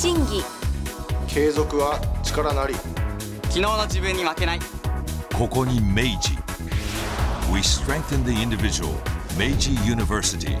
審議継続は力なり昨日の自分に負けないここに明治 We strengthen the individual 明治 University